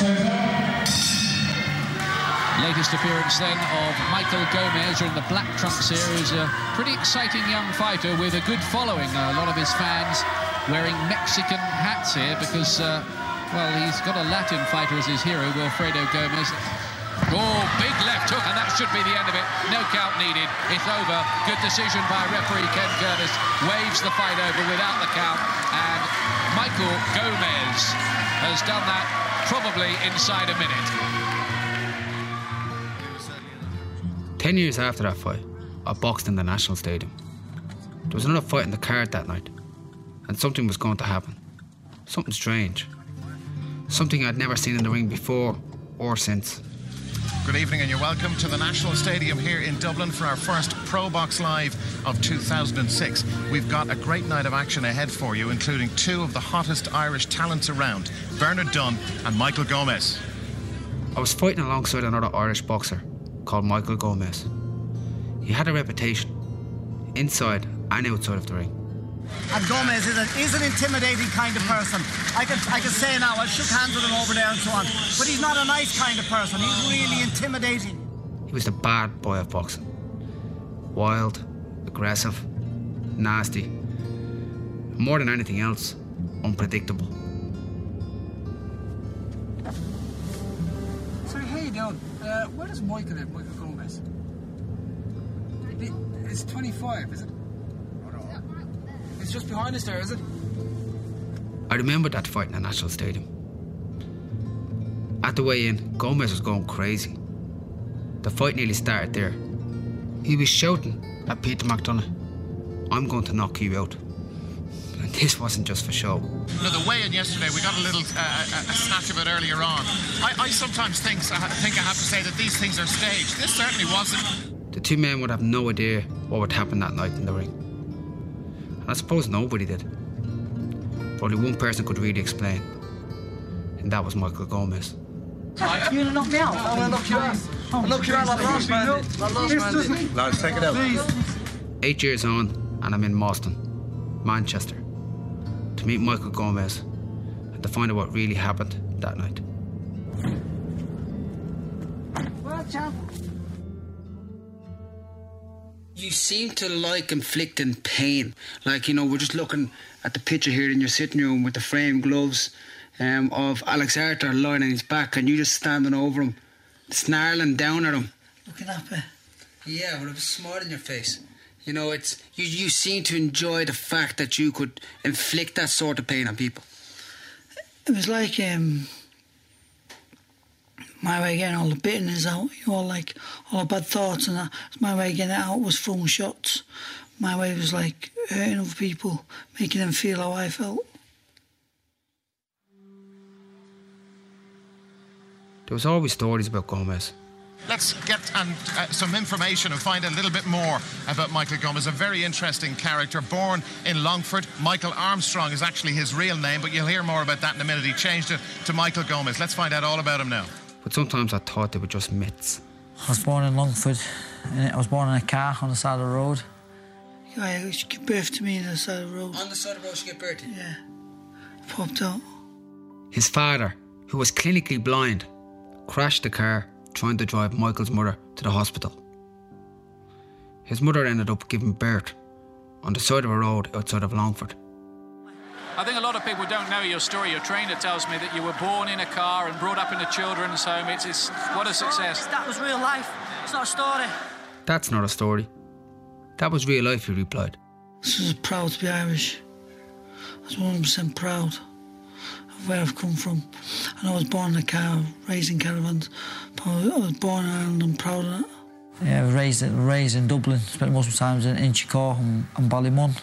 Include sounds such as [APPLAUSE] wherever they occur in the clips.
Latest appearance then of Michael Gomez in the Black Trunks here, who's a pretty exciting young fighter with a good following. A lot of his fans wearing Mexican hats here because, uh, well, he's got a Latin fighter as his hero, Wilfredo Gomez. Oh, big left hook, and that should be the end of it. No count needed. It's over. Good decision by referee Ken Curtis. Waves the fight over without the count. And Michael Gomez has done that probably inside a minute. Ten years after that fight, I boxed in the National Stadium. There was another fight in the card that night, and something was going to happen. Something strange. Something I'd never seen in the ring before or since. Good evening, and you're welcome to the National Stadium here in Dublin for our first Pro Box Live of 2006. We've got a great night of action ahead for you, including two of the hottest Irish talents around Bernard Dunne and Michael Gomez. I was fighting alongside another Irish boxer called Michael Gomez. He had a reputation, inside and outside of the ring. And Gomez is, a, is an intimidating kind of person. I can, I can say now, I shook hands with him over there and so on. But he's not a nice kind of person. He's really intimidating. He was the bad boy of boxing. Wild, aggressive, nasty. More than anything else, unpredictable. Sorry, how you doing? Uh, where does Michael live, Michael Gomez? It's 25, is it? It's just behind us there, is it? I remember that fight in the National Stadium. At the way in, Gomez was going crazy. The fight nearly started there. He was shouting at Peter McDonough, I'm going to knock you out. And this wasn't just for show. Now, the weigh-in yesterday, we got a little uh, a, a snatch of it earlier on. I, I sometimes think, I think I have to say that these things are staged. This certainly wasn't. The two men would have no idea what would happen that night in the ring. And I suppose nobody did. But only one person could really explain. And that was Michael Gomez. You're gonna knock me out? I'm gonna knock you out. Oh, I'll knock you out like last man. Like last man. did. Take it out. Eight years on, and I'm in Moston, Manchester, to meet Michael Gomez and to find out what really happened that night. Well, champ. You seem to like inflicting pain. Like, you know, we're just looking at the picture here in your sitting room with the frame gloves um, of Alex Arthur lying on his back and you just standing over him, snarling down at him. Look at that bit. Yeah, with a smile on your face. You know, it's you, you seem to enjoy the fact that you could inflict that sort of pain on people. It was like um, my way of getting all the bitterness out, you know, like all the bad thoughts and that. My way of getting it out was throwing shots. My way was like hurting other people, making them feel how I felt. There was always stories about Gomez. Let's get and, uh, some information and find a little bit more about Michael Gomez. A very interesting character. Born in Longford, Michael Armstrong is actually his real name, but you'll hear more about that in a minute. He changed it to Michael Gomez. Let's find out all about him now. But sometimes I thought they were just myths. I was born in Longford. And I was born in a car on the side of the road. Yeah, she gave birth to me on the side of the road. On the side of the road, she get birth. Yeah. Popped out. His father, who was clinically blind, crashed the car trying to drive Michael's mother to the hospital. His mother ended up giving birth on the side of a road outside of Longford. I think a lot of people don't know your story. Your trainer tells me that you were born in a car and brought up in a children's home. It's, it's what a success. That was real life. It's not a story. That's not a story. That was real life, he replied. This is proud to be Irish. I was 100% proud of where I've come from. And I was born in a car, raised in caravans. But I was born in Ireland, I'm proud of it. Yeah, I was raised, raised in Dublin, spent most of my time in Inchicore and, and Ballymun.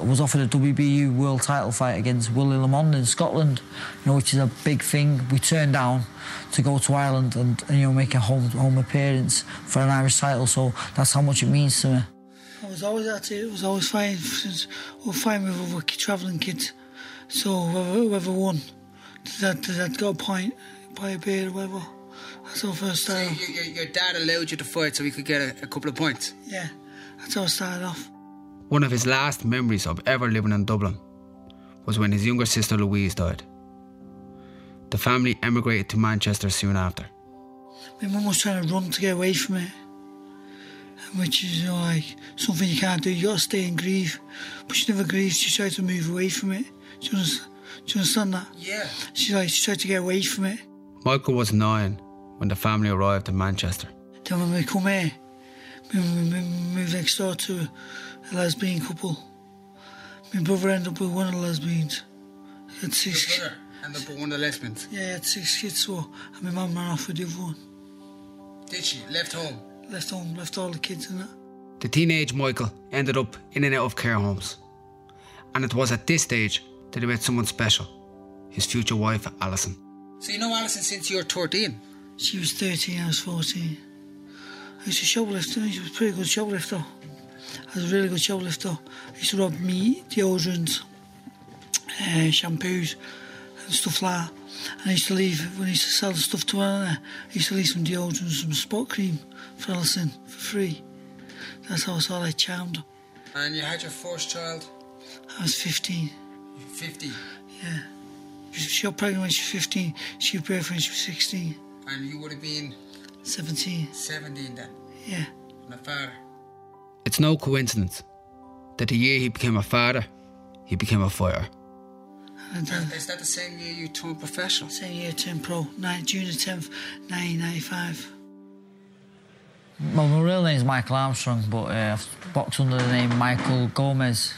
I was offered a WBU world title fight against Willie Limond in Scotland, you know, which is a big thing. We turned down to go to Ireland and, and you know make a home home appearance for an Irish title. So that's how much it means to me. I was always at it. I was always fine. Since we were fighting with other travelling kids. So whoever, whoever won, that that got a point, by a beer or whatever. That's how I first So your, your, your dad allowed you to fight so he could get a, a couple of points. Yeah, that's how I started off. One of his last memories of ever living in Dublin was when his younger sister Louise died. The family emigrated to Manchester soon after. My mum was trying to run to get away from it, which is like something you can't do. You gotta stay and grieve, but she never grieved. She tried to move away from it. Do you understand, do you understand that? Yeah. She like she tried to get away from it. Michael was nine when the family arrived in Manchester. Then when we come here, we, we, we moved next door to a lesbian couple. My brother ended up with one of the lesbians. He had six. Your brother and the one of the lesbians. Yeah, he had six kids, so and my mum ran off with the other one. Did she? Left home. Left home, left all the kids in that. The teenage Michael ended up in and out of care homes. And it was at this stage that he met someone special his future wife, Alison. So you know Alison since you were 13? She was 13, I was 14. I used to shoplift, and she was a pretty good shoplifter. I was a really good shoplifter. I used to rob me deodorants, uh, shampoos, and stuff like that. And I used to leave, when I used to sell the stuff to her, I used to leave some deodorants and some spot cream for Alison for free. That's how I saw I charmed. And you had your first child? I was 15. 50. Yeah. She got pregnant when she was 15. She was birth when she was 16. And you would have been 17. 17 then? Yeah. And a father? It's no coincidence that the year he became a father, he became a fighter. And uh, Is that the same year you turned professional? same year, 10 Pro, 9, June the 10th, 1995. Well, my real name's Michael Armstrong, but uh, I've boxed under the name Michael Gomez.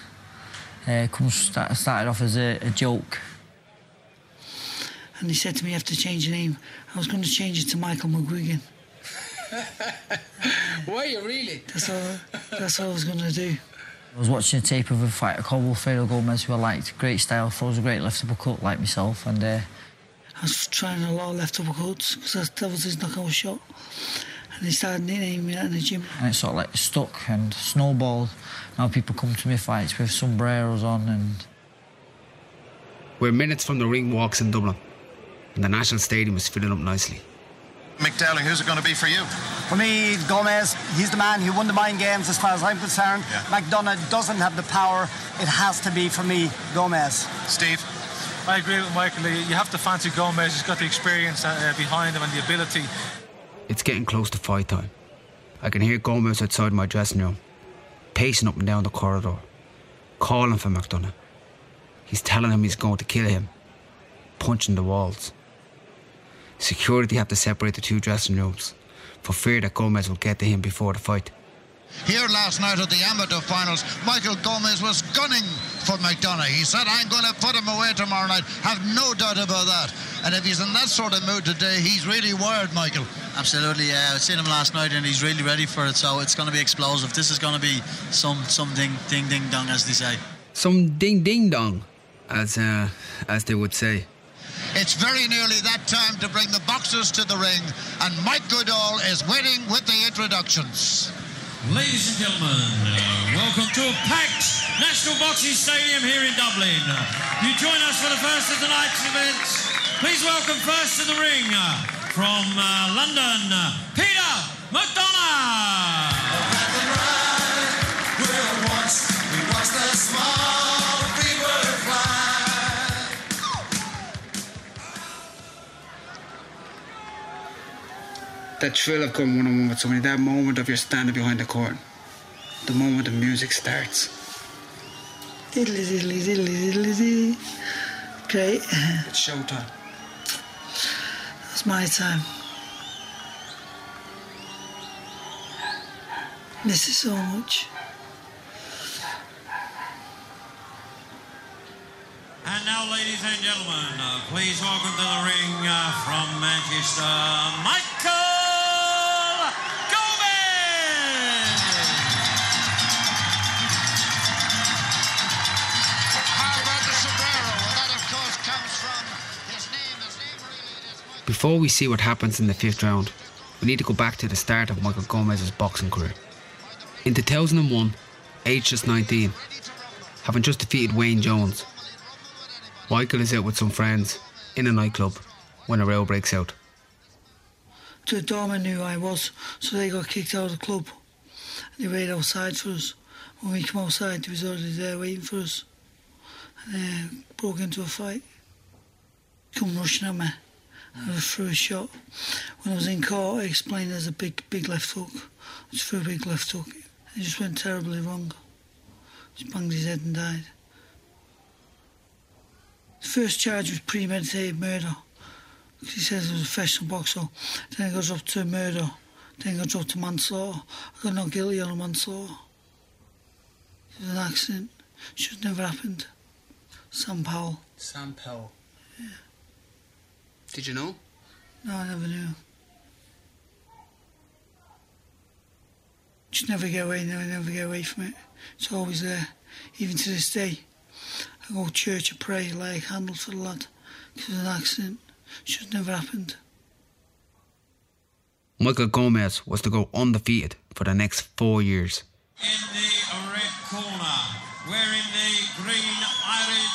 Uh, comes start, started off as a, a joke. And he said to me, you have to change your name. I was going to change it to Michael McGuigan. [LAUGHS] Were you really? That's all, that's all I was going to do. I was watching a tape of a fighter called Wilfredo Gomez, who I liked. Great style, throws a great left uppercut like myself, and uh, I was trying a lot of left uppercuts because that, that was his knockout shot. And he started nicknaming me that in the gym. and it sort of like stuck and snowballed. Now people come to me fights with sombreros on and We're minutes from the ring walks in Dublin, and the National Stadium is filling up nicely. Mick Dowling, who's it going to be for you? For me, Gomez, he's the man who won the mind games as far as I'm concerned. Yeah. McDonough doesn't have the power. It has to be, for me, Gomez. Steve? I agree with Michael. You have to fancy Gomez. He's got the experience uh, behind him and the ability. It's getting close to fight time. I can hear Gomez outside my dressing room, pacing up and down the corridor, calling for McDonough. He's telling him he's going to kill him, punching the walls. Security have to separate the two dressing rooms for fear that Gomez will get to him before the fight. Here last night at the amateur finals, Michael Gomez was gunning for McDonough. He said, I'm going to put him away tomorrow night. Have no doubt about that. And if he's in that sort of mood today, he's really wired, Michael. Absolutely, yeah. I've seen him last night and he's really ready for it, so it's going to be explosive. This is going to be some some ding ding ding dong, as they say. Some ding ding dong, as uh, as they would say. It's very nearly that time to bring the boxers to the ring, and Mike Goodall is waiting with the introductions. Ladies and gentlemen, uh, welcome to a packed National Boxing Stadium here in Dublin. You join us for the first of tonight's events. Please welcome first to the ring uh, from uh, London, uh, Peter McDonough. That thrill of going one on one with somebody, that moment of you're standing behind the curtain, the moment the music starts. Diddly diddly diddly diddly diddly. Great. It's showtime. That's my time. Miss it so much. And now, ladies and gentlemen, uh, please welcome to the ring uh, from Manchester, Michael Before we see what happens in the fifth round, we need to go back to the start of Michael Gomez's boxing career. In 2001, aged just 19, having just defeated Wayne Jones, Michael is out with some friends in a nightclub when a row breaks out. The doorman knew I was, so they got kicked out of the club. They waited outside for us. When we came outside, they was already there waiting for us. And uh, broke into a fight. Come rushing at me. I threw a shot. When I was in court, I explained there's a big, big left hook. I just threw a big left hook. It just went terribly wrong. Just banged his head and died. The first charge was premeditated murder. He says it was a professional boxer. Then it goes up to murder. Then it goes up to manslaughter. I got not guilty on a manslaughter. It was an accident. Should have never happened. Sam Powell. Sam Powell. Yeah. Did you know? No, I never knew. Just never get away, never, never get away from it. It's always there. Even to this day. I go to church, I pray, lay a candle for the lad. It was an accident. Should have never happened. Michael Gomez was to go undefeated for the next four years. In the red corner, wearing the green, Irish,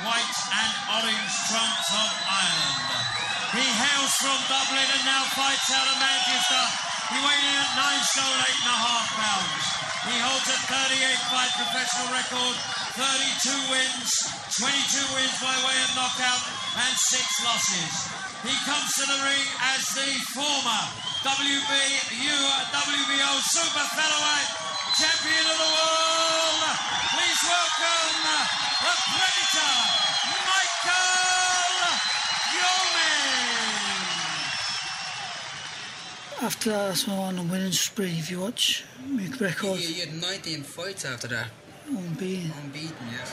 white and orange trunks of Ireland. He hails from Dublin and now fights out of Manchester. He weighed in at 9 stone 8 and a half pounds. He holds a 38 fight professional record, 32 wins, 22 wins by way of knockout, and 6 losses. He comes to the ring as the former WBU, WBO Super Featherweight Champion of the World. Please welcome the Predator, Michael Gomez. After that, that's when I went on a winning spree. If you watch my record, You, you had 19 fights after that. unbeaten. Unbeaten, yes.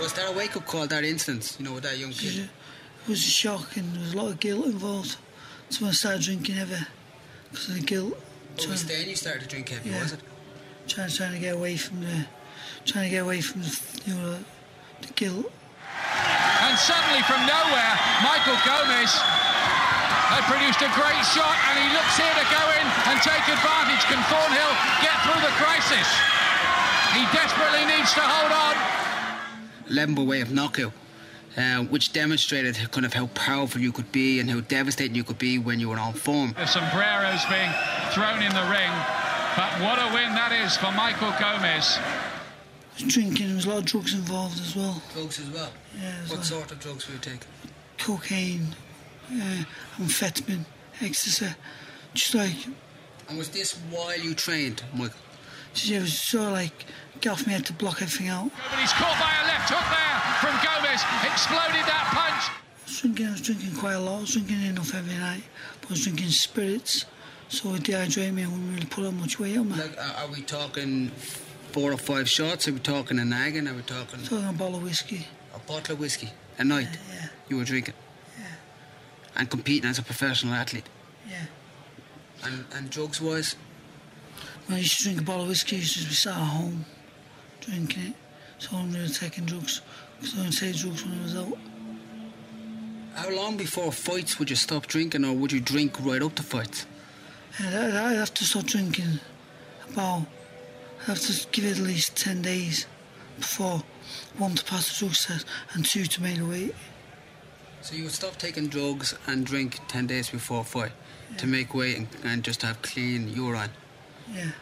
Was there a wake up call, that instance, you know, with that young kid? It was a shock and there was a lot of guilt involved. When I started drinking heavy because of the guilt. It was then you started to drink heavy, Yeah. was it? Trying, trying to get away from the, trying to get away from the, you know, the guilt. And suddenly from nowhere, Michael Gomez had produced a great shot and he looks here to go in and take advantage. Can Thornhill get through the crisis? He desperately needs to hold on. 11 by way of knockout, uh, which demonstrated kind of how powerful you could be and how devastating you could be when you were on form. The sombreros being thrown in the ring. But what a win that is for Michael Gomez. I was drinking, there was a lot of drugs involved as well. Drugs as well? Yeah, there's What like sort of drugs were you taking? cocaine, uh, amphetamine, ecstasy. Just like, And was this while you trained, Michael? just, it was sort of like, get off me head to block everything out. But he's caught by a left hook there from Gomez. Exploded that punch. I was drinking, I was drinking quite a lot. I was drinking enough every night, but I was drinking spirits, so it dehydrated me. I wouldn't really put that much weight on me. Like, are are we talking four or five shots? Are we talking a nagging? Are we talking Talking a bottle of whiskey. a bottle of whiskey a night? Yeah, You were drinking? Yeah. And competing as a professional athlete? yeah. And, and drugs wise? When I used to drink a bottle of whiskey, I used to be sat at home drinking it. So I'm really taking drugs, because I didn't take drugs when I was out. How long before fights would you stop drinking or would you drink right up to fights? Uh, I- I'd have to stop drinking about, I'd have to give it at least 10 days before, one, to pass the drug test, and two, to make the weight. So you would stop taking drugs and drink 10 days before fight to make weight and, and just have clean urine. Yeah.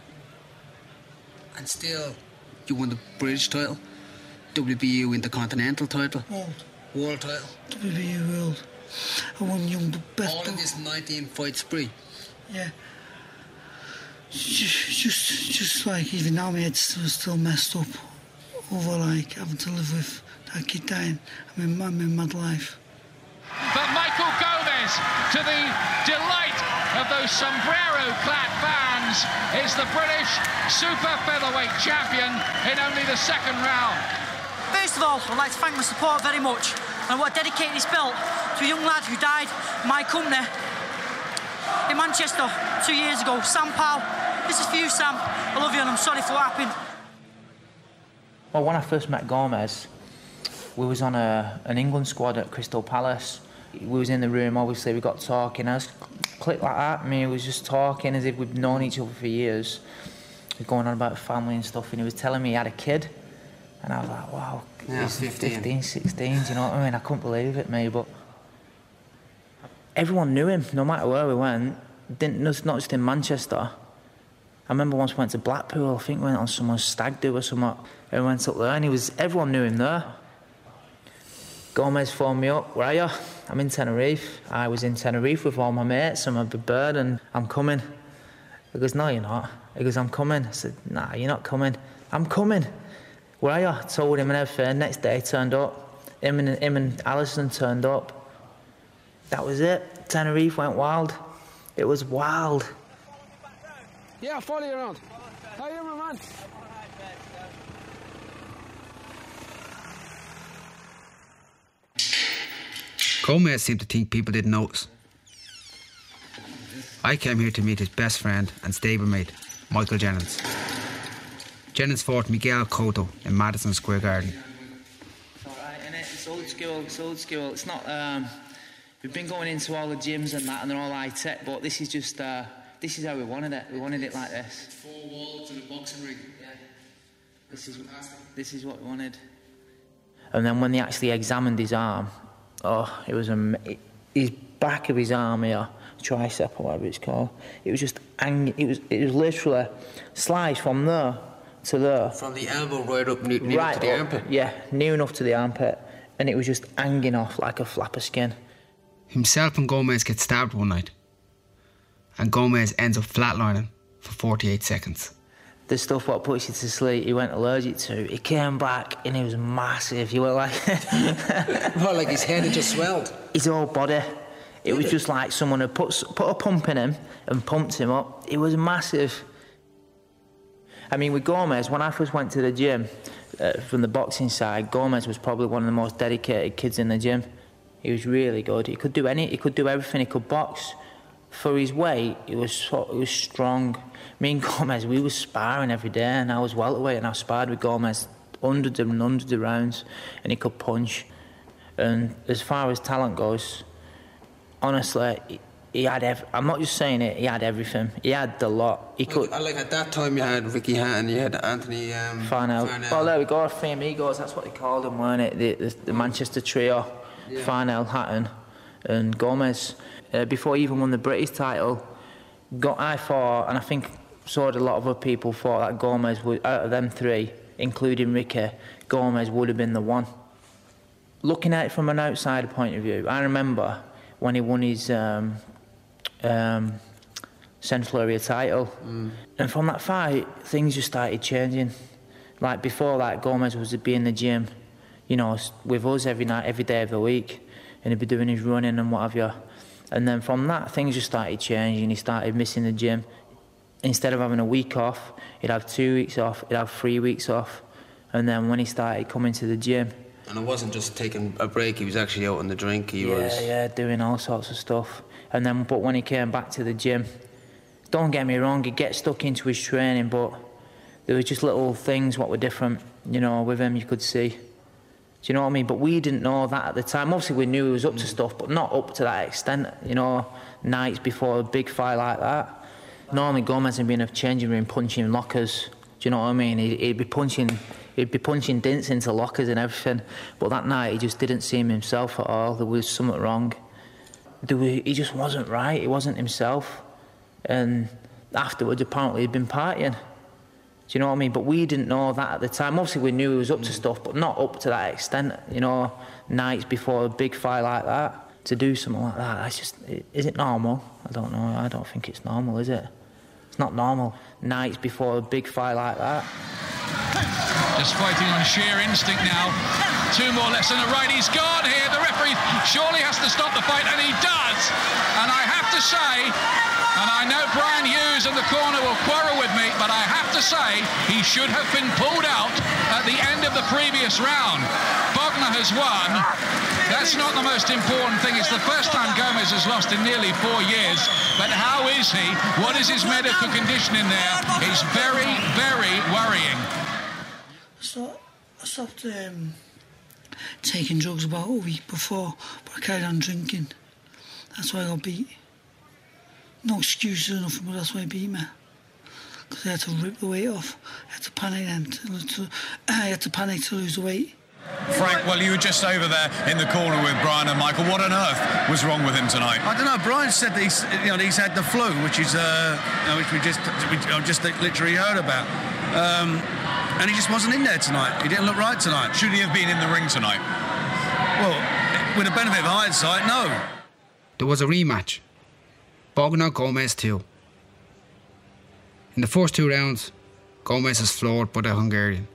And still, you won the British title, WBU Intercontinental title, World. World title. WBU World. I won young the best All in this 19 fight spree. Yeah. Just, just, just like even now, my head's still, still messed up over like having to live with that kid dying. I mean, I'm in mad life. But Michael Gomez, to the delight of those sombrero-clad fans, is the British super featherweight champion in only the second round. First of all, I'd like to thank my support very much. And I want to dedicate this belt to a young lad who died in my company in Manchester two years ago, Sam Powell. This is for you, Sam. I love you and I'm sorry for what happened. Well, when I first met Gomez, we was on a, an England squad at Crystal Palace. We was in the room, obviously, we got talking. I was clicked like that. Me, we was just talking as if we'd known each other for years. He was going on about family and stuff, and he was telling me he had a kid. And I was like, wow, Yeah, he's 15. 15, 16, do you know what I mean? I couldn't believe it, me, but everyone knew him, no matter where we went. Didn't, not not just in Manchester. I remember once we went to Blackpool, I think we went on someone's stag do or something. and went up there and he was, everyone knew him there. Gomez phoned me up, where are you? I'm in Tenerife. I was in Tenerife with all my mates and my bird, and I'm coming. He goes, no, you're not. He goes, I'm coming. I said, nah, you're not coming. I'm coming. Where are you? I told him and everything. Next day, turned up. Him and, him and Alison turned up. That was it. Tenerife went wild. It was wild. Yeah, I'll follow you around. How are you, my man? Gomez seemed to think people didn't notice. I came here to meet his best friend and stablemate, Michael Jennings. Jennings fought Miguel Cotto in Madison Square Garden. It's alright, innit? It's old school, it's old school. It's not, um, we've been going into all the gyms and that and they're all high tech, but this is just, uh, this is how we wanted it. We wanted it like this. Four walls and a boxing ring. Yeah. This is, this is what we wanted. And then when they actually examined his arm, oh, it was a, his back of his arm here, tricep or whatever it's called. It was just hanging. It was it was literally sliced from there to there. From the elbow right up near, near right to the up, armpit. Yeah, near enough to the armpit, and it was just hanging off like a flap of skin. Himself and Gomez get stabbed one night, and Gomez ends up flatlining for 48 seconds. The stuff what puts you to sleep, he went allergic to. He came back and he was massive. He went like, [LAUGHS] well, like his head had just swelled. His whole body. It was just like someone had put put a pump in him and pumped him up. It was massive. I mean, with Gomez, when I first went to the gym uh, from the boxing side, Gomez was probably one of the most dedicated kids in the gym. He was really good. He could do any. He could do everything. He could box. For his weight, he was so, he was strong. Me and [LAUGHS] Gomez, we were sparring every day, and I was welterweight, and I sparred with Gomez hundreds and hundreds of rounds, and he could punch. And as far as talent goes, honestly, he, he had. Ev- I'm not just saying it. He had everything. He had the lot. He could. Like, like at that time, you had Ricky Hatton, you had Anthony um, Farnell. Farnell. Well, there we go. Three amigos. That's what they called them, weren't it? The, the, the Manchester trio: Yeah. Farnell, Hatton, and Gomez. Uh, before he even won the British title, got I thought, and I think so did a lot of other people thought that Gomez would, out of them three, including Ricky, Gomez would have been the one. Looking at it from an outsider point of view, I remember when he won his um, um, Central Area title, and from that fight, things just started changing. Like before that, Gomez was to be in the gym, you know, with us every night, every day of the week, and he'd be doing his running and what have you. And then from that, things just started changing. He started missing the gym. Instead of having a week off, he'd have two weeks off, he'd have three weeks off. And then when he started coming to the gym, And it wasn't just taking a break, he was actually out on the drink. He yeah, was. yeah, doing all sorts of stuff. And then, but when he came back to the gym, don't get me wrong, he'd get stuck into his training, but there were just little things what were different, you know, with him you could see. Do you know what I mean? But we didn't know that at the time. Obviously, we knew he was up to mm. stuff, but not up to that extent, you know, nights before a big fight like that. Normally, Gomez had been in a changing room punching lockers. Do you know what I mean? He'd, he'd be punching, he'd be punching dints into lockers and everything. But that night, he just didn't seem himself at all. There was something wrong. There was, he just wasn't right. He wasn't himself. And afterwards, apparently, he'd been partying. Do you know what I mean? But we didn't know that at the time. Obviously, we knew he was up to stuff, but not up to that extent. You know, nights before a big fight like that, to do something like that, that's just, is it normal? I don't know. I don't think it's normal, is it? It's not normal. Nights before a big fight like that. Just fighting on sheer instinct now. Two more left and the right. He's gone here. The referee surely has to stop the fight, and he does. And I have to say, and I know Brian Hughes in the corner will quarrel with me, but I have to say he should have been pulled out at the end of the previous round. Bognar has won. That's not the most important thing. It's the first time Gomez has lost in nearly four years. But how is he? What is his medical condition in there? It's very, very worrying. So I stopped um, taking drugs about a week before, but I carried on drinking. That's why I got beat. No excuses or nothing, but that's why I beat me. Because I had to rip the weight off. I had to panic and to, to, I had to panic to lose the weight. Frank, well, you were just over there in the corner with Brian and Michael. What on earth was wrong with him tonight? I don't know. Brian said that he's, you know, he's had the flu, which is, uh, which we just, we I've just literally heard about, um, and he just wasn't in there tonight. He didn't look right tonight. Should he have been in the ring tonight? Well, with the benefit of hindsight, no. There was a rematch. Bognar Gomez too. In the first two rounds, Gomez is floored by the Hungarian.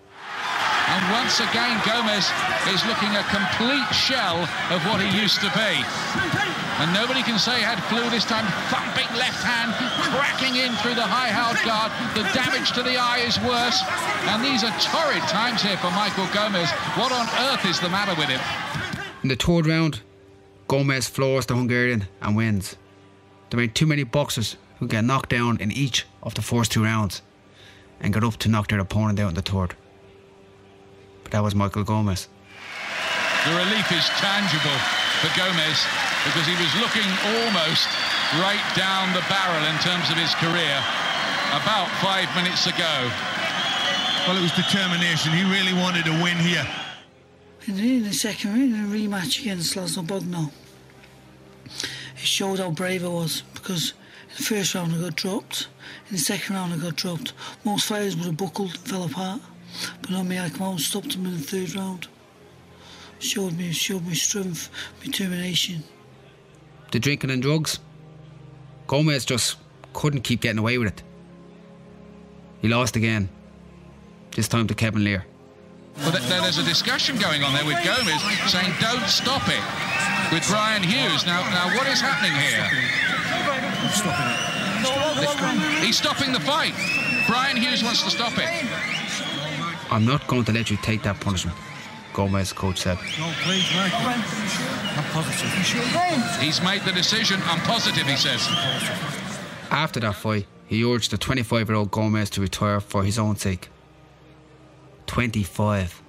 And once again, Gomez is looking a complete shell of what he used to be. And nobody can say had flu this time. Thumping left hand, cracking in through the high held guard. The damage to the eye is worse. And these are torrid times here for Michael Gomez. What on earth is the matter with him? In the third round, Gomez floors the Hungarian and wins. There ain't too many boxers who get knocked down in each of the first two rounds and get up to knock their opponent out in the third. But that was Michael Gomez. The relief is tangible for Gomez because he was looking almost right down the barrel in terms of his career about five minutes ago. Well, it was determination. He really wanted to win here. In the, in the second in the rematch against Laszlo Bognar, it showed how brave I was because in the first round I got dropped. In the second round I got dropped. Most fighters would have buckled and fell apart. But on me I come out and stopped him in the third round. Showed me showed me strength, determination. The drinking and drugs, Gomez just couldn't keep getting away with it. He lost again. This time to Kevin Lear. Well, there's a discussion going on there with Gomez saying don't stop it with Brian Hughes. Now, now what is happening here? He's stopping the fight. Brian Hughes wants to stop it. I'm not going to let you take that punishment, Gomez coach said. No, please, Mike. I'm positive. He's made the decision. I'm positive, he says. After that fight, he urged the 25 year old Gomez to retire for his own sake. 25.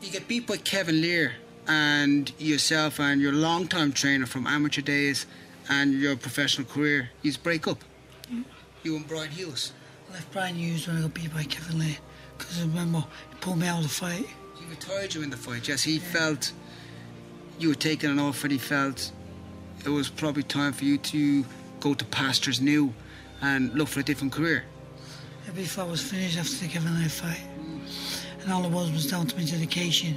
You get beat by Kevin Lear and yourself and your long-time trainer from amateur days and your professional career, you break up. You and Brian Hughes. I left Brian Hughes when I got beat by Kevin Lee because remember he pulled me out of the fight. He retired you in the fight, yes. He felt you were taking an off and he felt it was probably time for you to go to pastures new and look for a different career. Every fight was finished after the Kevin Lee fight. And all it was was down to my dedication.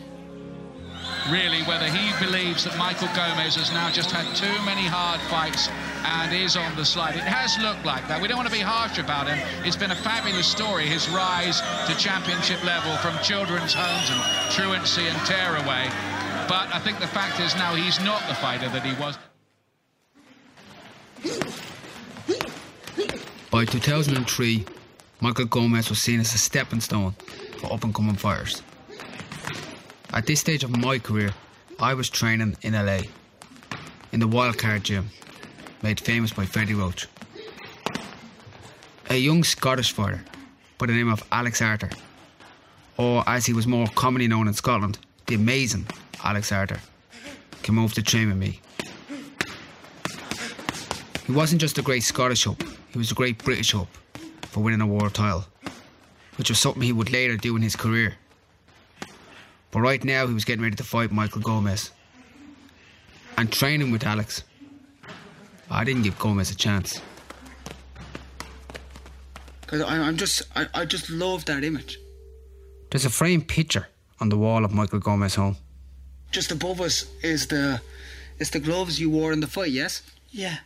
Really, whether he believes that Michael Gomez has now just had too many hard fights and is on the slide. It has looked like that. We don't want to be harsh about him. It's been a fabulous story, his rise to championship level from children's homes and truancy and tearaway. But I think the fact is now he's not the fighter that he was. By 2003, Michael Gomez was seen as a stepping stone for up and coming fighters. At this stage of my career, I was training in LA, in the Wildcard Gym, made famous by Freddie Roach. A young Scottish fighter by the name of Alex Arthur, or as he was more commonly known in Scotland, the amazing Alex Arthur, came over to train with me. He wasn't just a great Scottish hope, he was a great British hope for winning a world title, which was something he would later do in his career. But right now, he was getting ready to fight Michael Gomez. And training with Alex, I didn't give Gomez a chance. Because I'm just, I, I just love that image. There's a framed picture on the wall of Michael Gomez home. Just above us is the, is the gloves you wore in the fight, yes? Yeah.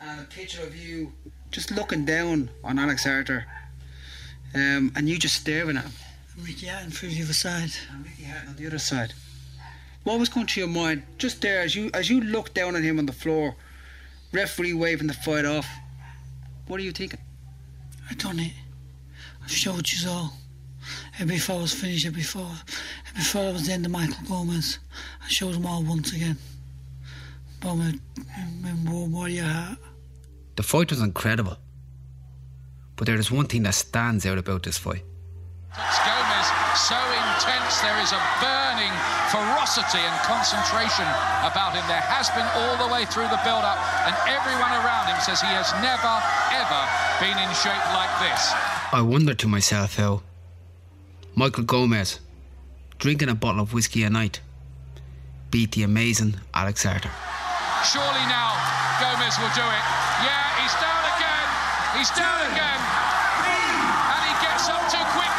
And a picture of you just looking down on Alex Arthur, um, and you just staring at him. And Ricky Hatton through the other side. And Ricky Hatton on the other side. What was going through your mind just there as you as you looked down on him on the floor, referee waving the fight off? What are you thinking? I done it. I've showed you all. Every fight was finished, every fight, every fight was the end of Michael Gomez. I showed them all once again. But my, my warrior heart. The fight was incredible. But there is one thing that stands out about this fight. So intense. There is a burning ferocity and concentration about him. There has been all the way through the build-up, and everyone around him says he has never, ever been in shape like this. I wonder to myself how Michael Gomez, drinking a bottle of whiskey a night, beat the amazing Alex Arthur. Surely now Gomez will do it. Yeah, he's down again. He's down again. And he gets up too quickly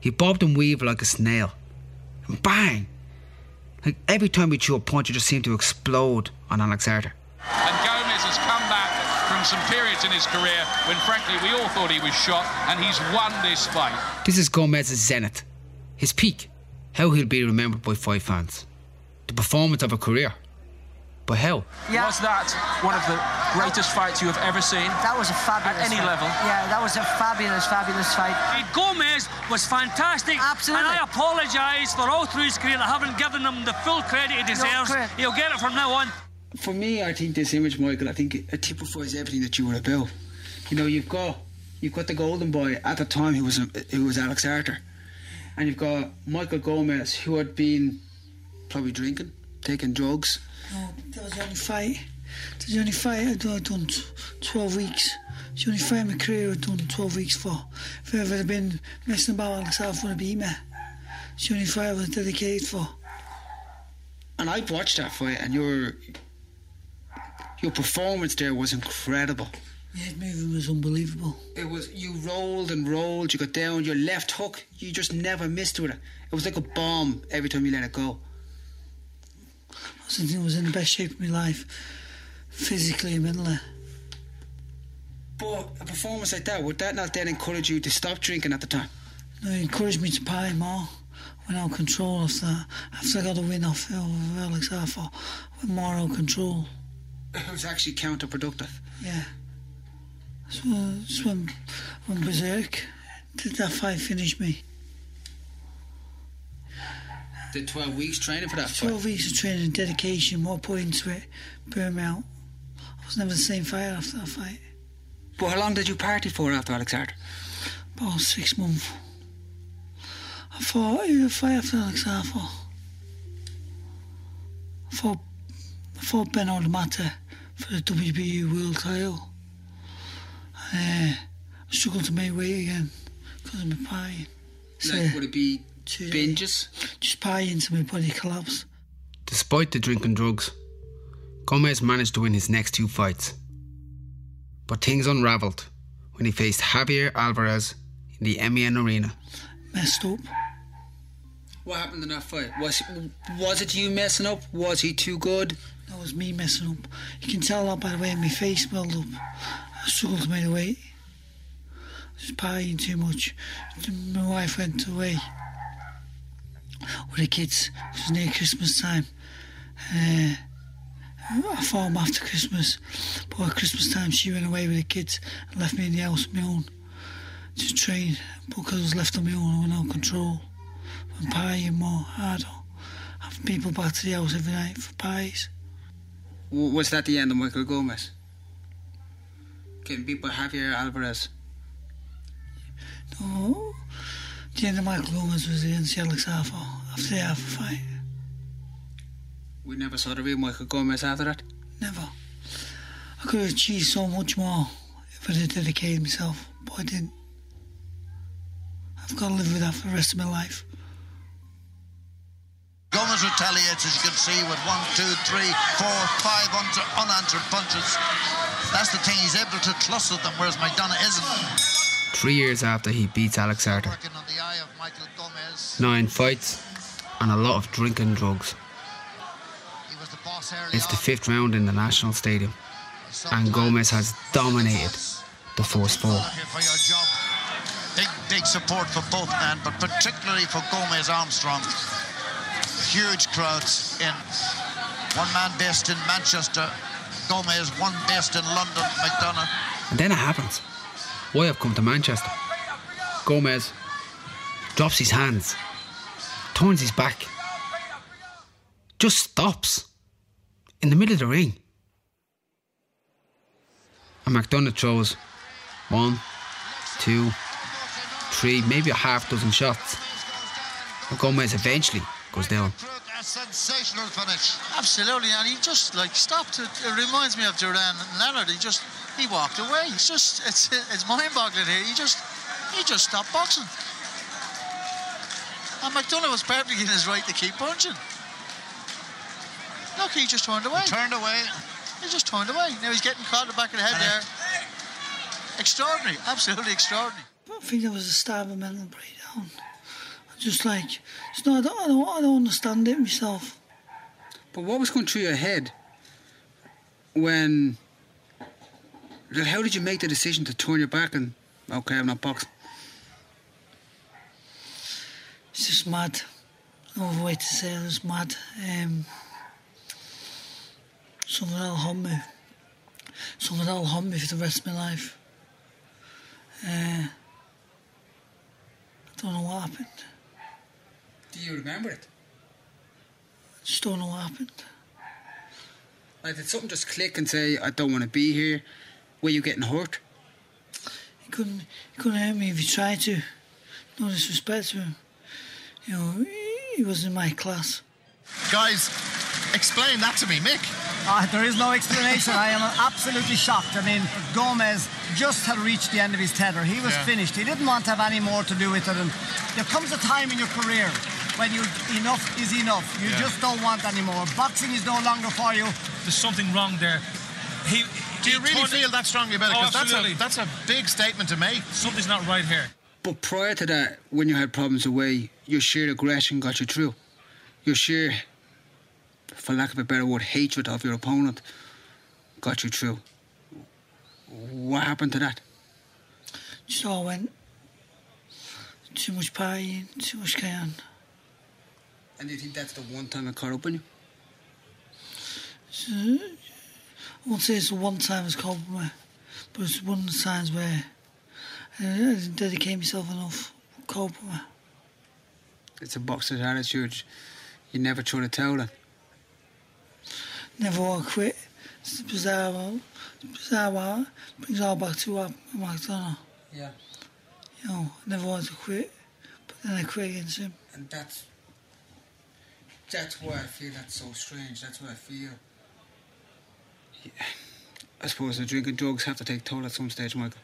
He bobbed and weaved like a snail. And bang! Like every time he threw a punch, it just seemed to explode on Alex Arthur. And Gomez has come back from some periods in his career when, frankly, we all thought he was shot, and he's won this fight. This is Gomez's zenith, his peak. How he'll be remembered by five fans. The performance of a career. But how? Was that one of the greatest fights you have ever seen? That was a fabulous At any fight. level? Yeah, that was a fabulous, fabulous fight. Gomez was fantastic. Absolutely. And I apologise for all through his career. I haven't given him the full credit he deserves. credit. He'll get it from now on. For me, I think this image, Michael, I think it typifies everything that you were about. You know, you've got you've got the golden boy at the time who was who was Alex Arthur, and you've got Michael Gomez who had been probably drinking, taking drugs. No, that was the only fight. That was the only fight I'd, I'd done t- 12 weeks. It's the only fight in my career I'd done 12 weeks for. If I ever been messing about, Alex Alf would have beat me. It's the only fight I was dedicated for. And I watched that fight, and your your performance there was incredible. Yeah, his movement was unbelievable. It was you rolled and rolled, you got down, your left hook, you just never missed with it. It was like a bomb every time you let it go. I was in, was in the best shape of my life, physically and mentally. But a performance like that, would that not then encourage you to stop drinking at the time? No, it encouraged me to pie more. Went out of control after that. After I got a win off of Alex Alpha, went more out of control. It was actually counterproductive. Yeah. So, that's when, when Berserk did that fight finish me. Did 12 weeks training for that fight? 12 weeks of training and dedication, more put into it, burn out. I was never the same fighter after that fight. But how long did you party for after Alex Arthur? About six months. I fought I fight after Alex Alpha. I fought, I fought Ben Odamattey for the WBU world title. And, uh, I struggled to make weight again because of my pie. Like, would it be binges? Just pie into my body collapsed. Despite the drink and drugs, Gomez managed to win his next two fights. But things unravelled when he faced Javier Alvarez in the MEN Arena. Messed up. What happened in that fight? Was was it you messing up? Was he too good? That was me messing up. You can tell that by the way my face swelled up. I struggled to make the weight. I was partying too much. My wife went away with the kids. It was near Christmas time. Uh, I fought him after Christmas, but at Christmas time she went away with the kids and left me in the house on my own to train. But because I was left on my own, I went out of control. I'm partying more harder. Having people back to the house every night for pies. Was that the end of Michael Gomez? Getting beat by Javier Alvarez. No, the end of Michael Gomez was against Alex Alpha after the Alpha fight. We never saw the real Michael Gomez after that. Never. I could have achieved so much more if I had dedicated myself, but I didn't. I've got to live with that for the rest of my life. Gomez retaliates, as you can see, with one, two, three, four, five un- unanswered punches. That's the thing, he's able to cluster them, whereas McDonough isn't. Three years after he beats Alex Arthur. Nine fights and a lot of drink and drugs. It's the fifth round in the National Stadium, and Gomez has dominated the first four. For your job. Big, big support for both men, but particularly for Gomez Armstrong. Huge crowds in. One man based in Manchester, Gomez, one based in London, McDonough. And then it happens. Why I've come to Manchester. Gomez drops his hands, turns his back, just stops in the middle of the ring. And McDonough throws one, two, three, maybe a half dozen shots. And Gomez eventually goes down. A sensational finish. Absolutely, and he just like stopped. It, it reminds me of Duran Leonard. He just he walked away. It's just it's it's mind-boggling here. He just he just stopped boxing. Oh, and McDonagh was perfectly in his right to keep punching. Look, he just turned away. He turned away. He just turned away. Now he's getting caught in the back of the head there. Extraordinary, absolutely extraordinary. I don't think that was the start of a mental breakdown. Just like, it's not, I, don't, I, don't, I don't understand it myself. But what was going through your head when. How did you make the decision to turn your back and. Okay, I'm not boxing? It's just mad. No other way to say it, it's mad. Um, something that'll haunt me. Something that'll haunt me for the rest of my life. Uh, I don't know what happened. Do you remember it? I just don't know what happened. Like, did something just click and say, I don't want to be here? Were you getting hurt? He couldn't, he couldn't hurt me if he tried to. No disrespect to him. You know, he- he was in my class. Guys, explain that to me, Mick. Uh, there is no explanation. I am absolutely shocked. I mean, Gomez just had reached the end of his tether. He was Yeah. finished. He didn't want to have any more to do with it. And there comes a time in your career when you enough is enough. You Yeah. just don't want any more. Boxing is no longer for you. There's something wrong there. He, Do you really feel that strongly about it? Oh, Because that's a, that's a big statement to make. Something's not right here. But prior to that, when you had problems away, your sheer aggression got you through. Your sheer, for lack of a better word, hatred of your opponent got you through. What happened to that? Just all went. Too much partying, too much can. And do you think that's the one time it caught up on you? So, uh, I won't say it's the one time it's called me, but it's one of the times where I didn't dedicate myself enough. Cope. It's a boxer's attitude. You never throw the towel in. Never want to quit. It's bizarre one. It's bizarre one. Brings all back to what McDonagh. Yeah. You know, I never want to quit, but then I quit against him. And that's that's why I feel that's so strange. That's why I feel. Yeah. I suppose the drinking drugs have to take toll at some stage, Michael.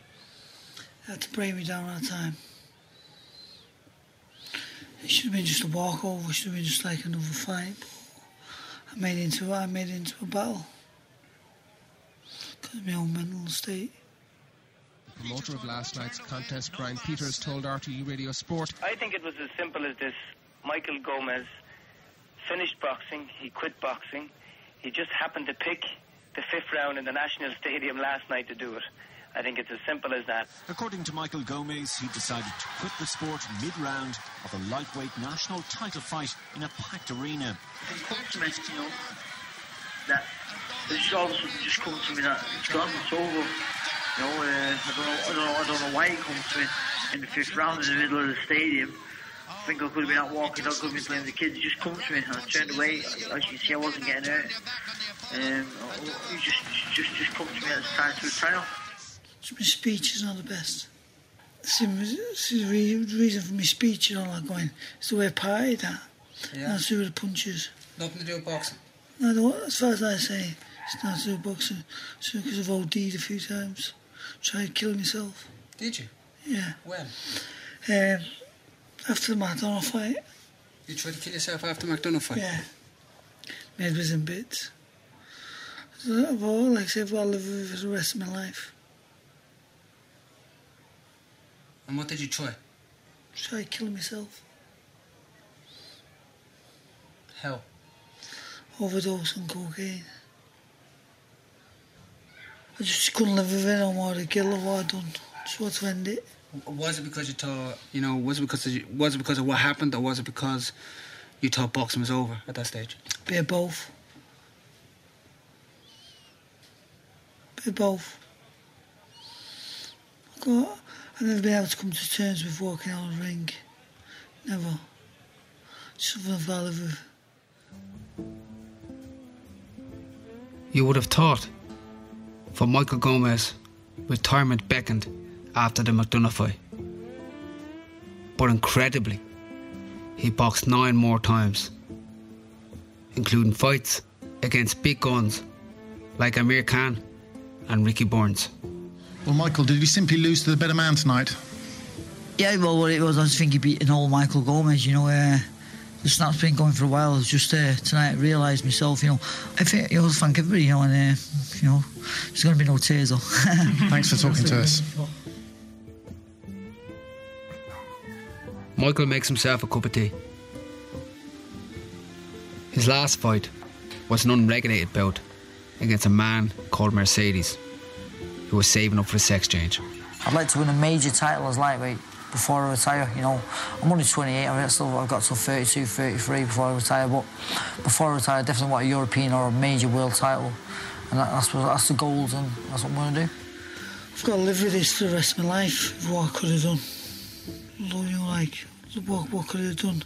They had to break me down that time. It should have been just a walkover. It should have been just like another fight. But I made it into I made it into a battle. Because of my own mental state. Promoter of last night's contest, Brian Peters, told RTE Radio Sport I think it was as simple as this. Michael Gomez finished boxing, he quit boxing. He just happened to pick the fifth round in the National Stadium last night to do it. I think it's as simple as that. According to Michael Gomez, he decided to quit the sport mid-round of a lightweight national title fight in a packed arena. It's come to me, you know, that it's just all of a sudden just come to me that it's gone, it's over. You know, uh, I don't know, I don't know, I don't know why it comes to me in the fifth round in the middle of the stadium. I think I could have been out walking, I could have been playing with the kids. It just come to me, and I turned away. As you can see, I wasn't getting hurt. Um, it just, just, just come to me at the time to retire. So my speech is not the best. See, see the reason for my speech and all that going is the way I partied that. Yeah. Not to do the punches. Nothing to do with boxing. No, as far as I say, it's not to do with boxing. It's because I've OD'd a few times. Tried killing myself. Did you? Yeah. When? Um, after the McDonald fight, You tried to kill yourself after McDonagh fight? yeah. My head was in bits. So, I've all, like I said, I've got to live with it for the rest of my life. And what did you try? Try killing myself. How? overdose on cocaine. I just couldn't live with it no more. The guilt of what I'd done. Just want to end it. Was it because you thought, you know, was it because of, was it because of what happened, or was it because you thought boxing was over at that stage? Bit of both. Bit of both. I got, I've never been able to come to terms with walking out of the ring. Never. Something I've got to. You would have thought, for Michael Gomez, retirement beckoned after the McDonagh fight. But incredibly, he boxed nine more times, including fights against big guns like Amir Khan and Ricky Burns. Well, Michael, did you simply lose to the better man tonight? Yeah, well, what it was, I just think he beat an old Michael Gomez, you know. Uh, the snap's been going for a while. It's just uh, tonight realised myself, you know. I think, you know, thank everybody, you know, and, uh, you know, there's going to be no tears, though. [LAUGHS] [LAUGHS] Thanks for talking to us. Michael makes himself a cup of tea. His last fight was an unregulated bout against a man called Mercedes, who was saving up for a sex change. I'd like to win a major title as lightweight before I retire. You know, I'm only 28. I've still I've got till 32, 33 before I retire. But before I retire, I definitely want a European or a major world title, and that's that's the goals, and that's what I'm going to do. I've got to live with this for the rest of my life. What I could have done, you know, like what what could I have done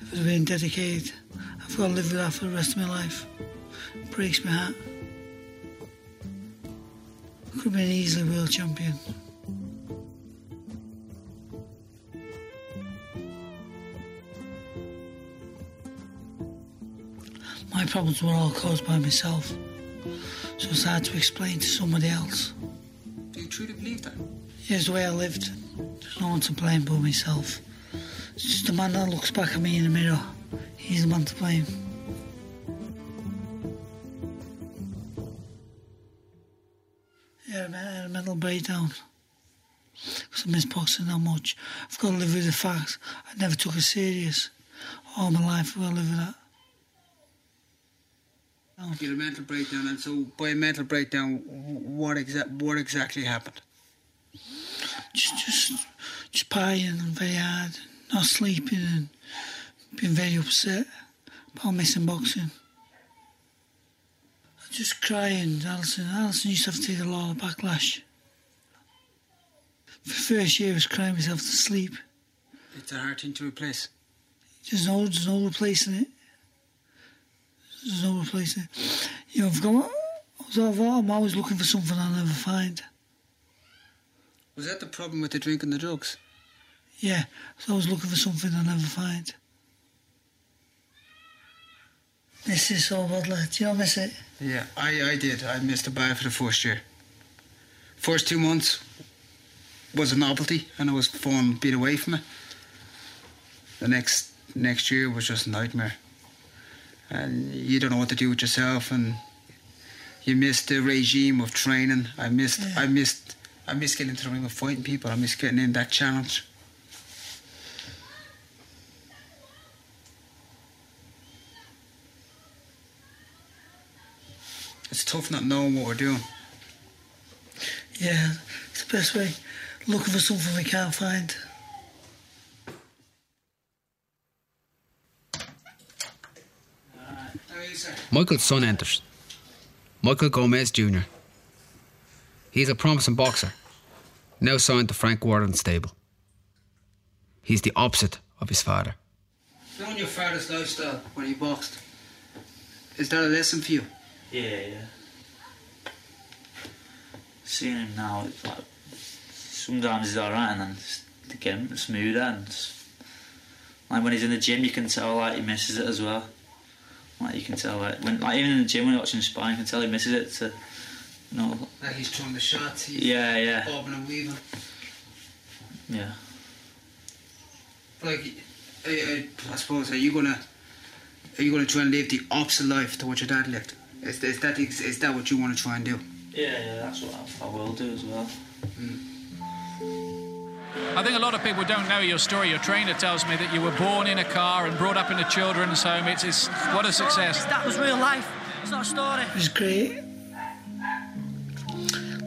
if it had been dedicated. I've got to live with that for the rest of my life. It breaks my heart. Could have been easily world champion. My problems were all caused by myself, so it's hard to explain to somebody else. Do you truly believe that? Here's the way I lived. There's no one to blame but myself. It's just the man that looks back at me in the mirror. He's the man to blame. Yeah, I had a mental breakdown. Because I miss boxing that much. I've got to live with the fact I never took it serious. All my life I've got to live with that. You had a mental breakdown, and so by a mental breakdown, what exact what exactly happened? Just, just, just partying and very hard, not sleeping and being very upset about missing boxing. Just crying, Alison. Alison used to have to take a lot of backlash. For the first year, I was crying myself to sleep. It's a hard thing to replace. There's no, there's no replacing it. There's no replacing it. You know, I've got, I'm always looking for something I'll never find. Was that the problem with the drink and the drugs? Yeah, so I was looking for something I'll never find. Miss it so badly. Do you miss it? Yeah, I, I did. I missed the bad for the first year. First two months was a novelty, and it was fun being away from it. The next next year was just a nightmare, and you don't know what to do with yourself, and you miss the regime of training. I missed, Yeah. I missed, I missed getting into the ring of fighting people. I missed getting in that challenge. It's tough not knowing what we're doing. Yeah, it's the best way. Looking for something we can't find. Michael's son enters. Michael Gomez Jr. He's a promising boxer, now signed to Frank Warren's stable. He's the opposite of his father. Knowing your father's lifestyle when he boxed, is that a lesson for you? Yeah, yeah. Seeing him now, it's like sometimes he's alright, and then just to get him smoother, and just- like when he's in the gym, you can tell like he misses it as well. Like you can tell like when like even in the gym when you're watching sparring, you can tell he misses it. To you know, Like he's throwing the shots, he's Yeah, yeah. bobbing and weaving. yeah. Like, I, I, I suppose, are you gonna, are you gonna try and live the opposite life to what your dad lived? Is, is that is that what you want to try and do? Yeah, yeah, that's what I, I will do as well. I think a lot of people don't know your story. Your trainer tells me that you were born in a car and brought up in a children's home. It's, it's what a success. That was real life. It's not a story. It was great.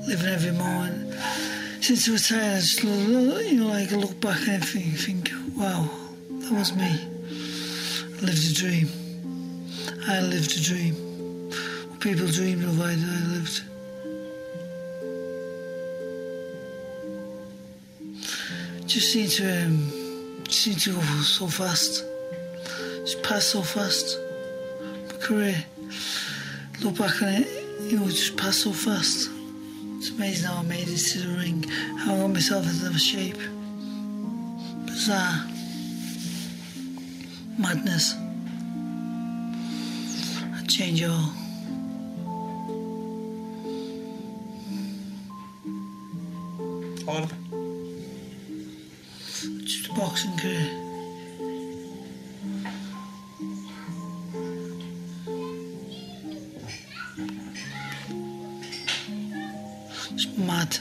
Living every moment. Since I was tired, I just, you know, like I look back and everything, think, wow, that was me. I lived a dream. I lived a dream. People dreamed of, I, I lived. Just seemed to, um, seemed to go so fast. Just passed so fast. My career look back on it, you know, just passed so fast. It's amazing how I made it to the ring, how I got myself into the shape. Bizarre. Madness. I'd change it. All Boxing career. It's mad.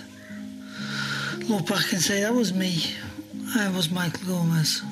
Look back and say that was me. I was Michael Gomez.